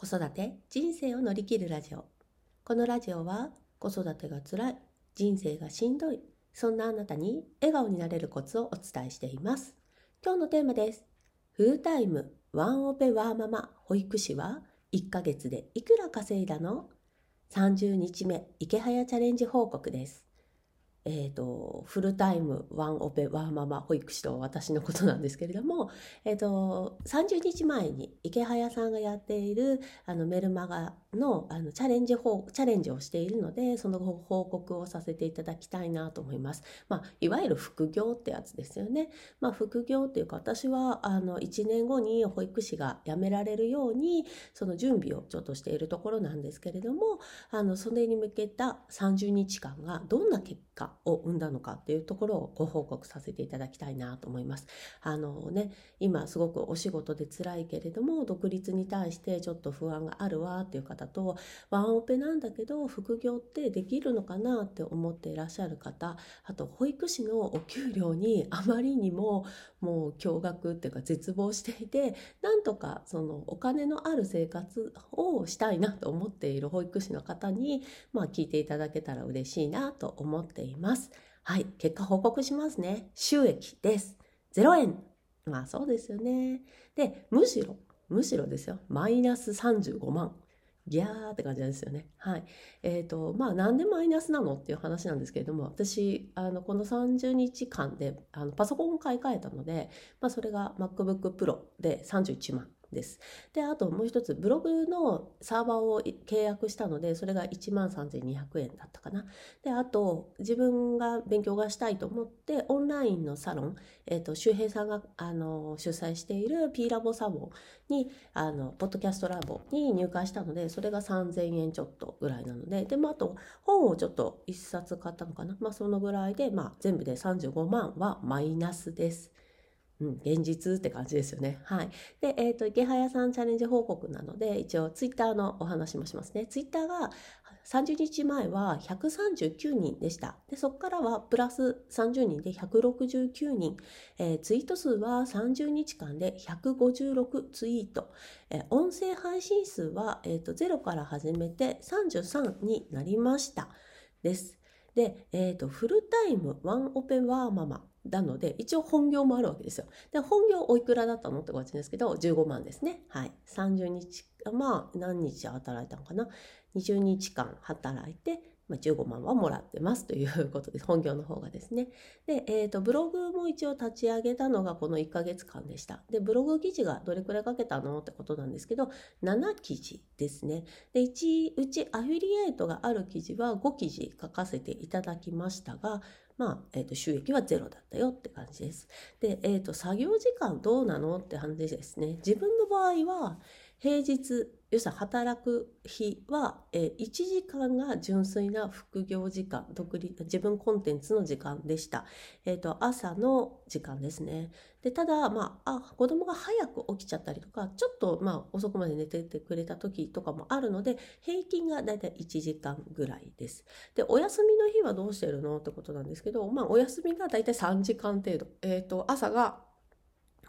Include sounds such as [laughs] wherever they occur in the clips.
子育て人生を乗り切るラジオ。このラジオは子育てが辛い人生がしんどいそんなあなたに笑顔になれるコツをお伝えしています。今日のテーマです。フルタイムワンオペワーママ保育士は1ヶ月でいくら稼いだの？30日目池早チャレンジ報告です。えーと、フルタイムワンオペワーママ保育士と私のことなんですけれども、えーと、30日前に池早さんがやっているあのメルマガのあのチャレンジチャレンジをしているのでその報告をさせていただきたいなと思います。まあ、いわゆる副業ってやつですよね。まあ、副業っていうか私はあの1年後に保育士が辞められるようにその準備をちょっとしているところなんですけれどもあのそれに向けた30日間がどんな結果を生んだのかっていうところをご報告させていただきたいなと思います。あのね、今すごくお仕事で辛いけれども、独立に対してちょっと不安があるわっていう方と、ワンオペなんだけど副業ってできるのかなって思っていらっしゃる方、あと保育士のお給料にあまりにももう驚愕っていうか絶望していて、なんとかそのお金のある生活をしたいなと思っている保育士の方に、まあ聞いていただけたら嬉しいなと思っています。ますはい、結果報告しますね。収益です。0円。まあそうですよね。で、むしろ、むしろですよ。マイナス35万。ギャーって感じなんですよね。はい。えっ、ー、と、まあ、なんでマイナスなのっていう話なんですけれども、私、あの、この30日間で、あの、パソコンを買い替えたので、まあ、それが MacBook Pro で31万。です。で、あともう一つ、ブログのサーバーを契約したので、それが13,200円だったかな。で、あと、自分が勉強がしたいと思って、オンラインのサロン、えっ、ー、と、周平さんが、あの、主催している P ラボサボに、あの、ポッドキャストラボに入会したので、それが3,000円ちょっとぐらいなので、で、まあ、あと、本をちょっと一冊買ったのかな。まあ、そのぐらいで、まあ、全部で35万はマイナスです。うん、現実って感じですよね。はい。で、えっ、ー、と、池早さんチャレンジ報告なので、一応ツイッターのお話もしますね。ツイッターが30日前は139人でした。で、そこからはプラス30人で169人。えー、ツイート数は30日間で156ツイート。えー、音声配信数は、えーと、0から始めて33になりました。です。で、えっ、ー、と、フルタイムワンオペワーママなので、一応本業もあるわけですよ。で、本業おいくらだったのって感じですけど、15万ですね。はい。30日、まあ、何日働いたのかな？20日間働いて、まあ、15万はもらってますということです。本業の方がですね。で、えっ、ー、と、ブログも一応立ち上げたのがこの1ヶ月間でした。で、ブログ記事がどれくらい書けたのってことなんですけど、7記事ですね。で、1うちアフィリエイトがある記事は5記事書かせていただきましたが、まあ、えっ、ー、と、収益はゼロだったよって感じです。で、えっ、ー、と、作業時間どうなのって話ですね。自分の場合は、平日、要するに働く日は、え1時間が純粋な副業時間、独立、自分コンテンツの時間でした。え、ー、と、朝の時間ですね。で、ただ、まあ、あ、子供が早く起きちゃったりとか、ちょっと、まあ、遅くまで寝ててくれた時とかもあるので、平均がだいたい1時間ぐらいです。で、お休みの日はどうしてるのってことなんですけど、まあ、お休みがだいたい3時間程度。えっ、ー、と、朝が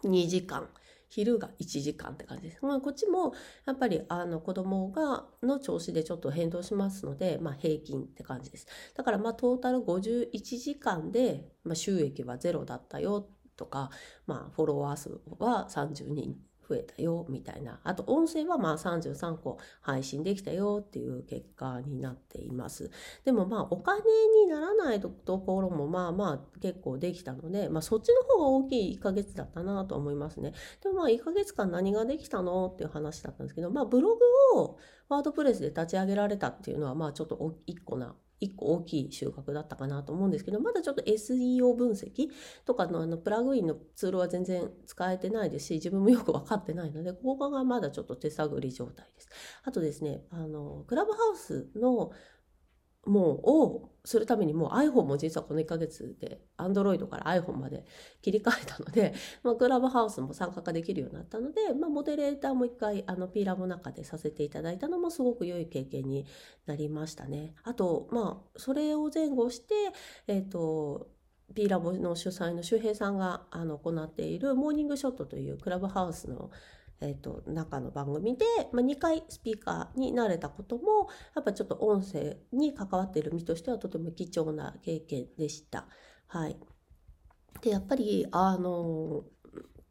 2時間。昼が1時間って感じです。まあ、こっちもやっぱりあの子供がの調子でちょっと変動しますので、まあ、平均って感じです。だからまあトータル51時間で、まあ、収益はゼロだったよとか、まあ、フォロワー数は30人増えたよみたいな。あと音声はまあ33個配信できたよっていう結果になっています。でもまあお金にならないところもまあまあ結構できたので、まあ、そっちの方が大きい1ヶ月だったなと思いますね。でもまあ1ヶ月間何ができたのっていう話だったんですけどまあブログをワードプレスで立ち上げられたっていうのはまあちょっと一個な一個大きい収穫だったかなと思うんですけど、まだちょっと SEO 分析とかのあのプラグインのツールは全然使えてないですし、自分もよく分かってないので、ここがまだちょっと手探り状態です。あとですね、あの、クラブハウスのもうをするためにもう iPhone も実はこの1ヶ月で Android から iPhone まで切り替えたので、[laughs] まあ、クラブハウスも参加ができるようになったので、まあ、モデレーターも一回あの P ラボの中でさせていただいたのもすごく良い経験になりましたね。あと、まあ、それを前後して、えっ、ー、と、P ラボの主催の周平さんがあの行っているモーニングショットというクラブハウスのえーと、中の番組で、まあ、2回スピーカーになれたこともやっぱちょっと音声に関わっている身としてはとても貴重な経験でした。はい、でやっぱりあの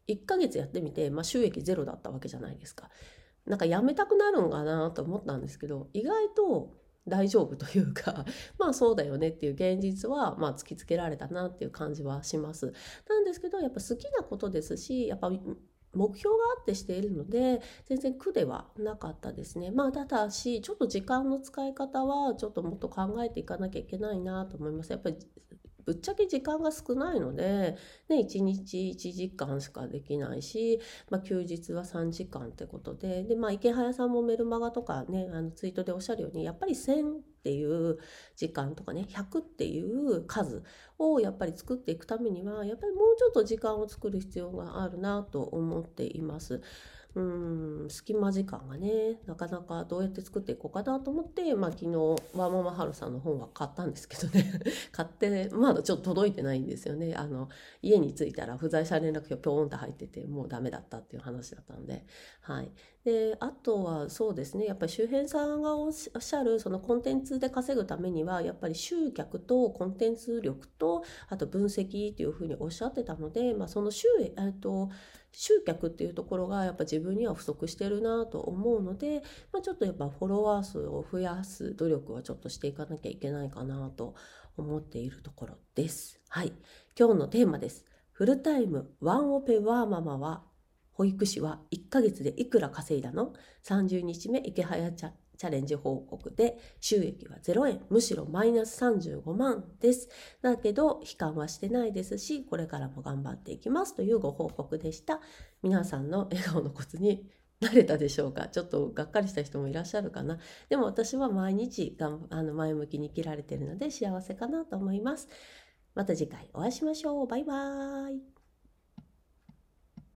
1ヶ月やってみて、まあ、収益ゼロだったわけじゃないですか。なんかやめたくなるんかなと思ったんですけど意外と大丈夫というか [laughs] まあそうだよねっていう現実はまあ突きつけられたなっていう感じはします。なんですけどやっぱ好きなことですしやっぱ目標があってしているので全然苦ではなかったですね。まあただしちょっと時間の使い方はちょっともっと考えていかなきゃいけないなと思います。やっぱりぶっちゃけ時間が少ないので、ね、1日1時間しかできないし、まあ、休日は3時間ってことでで、まあ、池早さんもメルマガとかねあのツイートでおっしゃるようにやっぱり1000っていう時間とかね100っていう数をやっぱり作っていくためにはやっぱりもうちょっと時間を作る必要があるなと思っています。うん隙間時間がねなかなかどうやって作っていこうかなと思って、まあ、昨日ワーママハルさんの本は買ったんですけどね。[laughs] 買ってまだちょっと届いてないんですよね。あの家に着いたら不在者連絡票ピョーンと入っててもうダメだったっていう話だったんで。はい。であとはそうですねやっぱり周辺さんがおっしゃるそのコンテンツで稼ぐためにはやっぱり集客とコンテンツ力とあと分析っていうふうにおっしゃってたので、まあ、その集,、えっと、集客っていうところがやっぱ自分には不足してるなと思うので、まあ、ちょっとやっぱフォロワー数を増やす努力はちょっとしていかなきゃいけないかなと思っているところです。はい。今日のテーマです。フルタイムワンオペワーママは保育士は1ヶ月でいくら稼いだの ?30 日目池早チャレンジ報告で収益は0円、むしろマイナス35万です。だけど悲観はしてないですし、これからも頑張っていきますというご報告でした。皆さんの笑顔のコツに慣れたでしょうか？ちょっとがっかりした人もいらっしゃるかな？でも私は毎日がんあの前向きに生きられているので幸せかなと思います。また次回お会いしましょう。バイバーイ。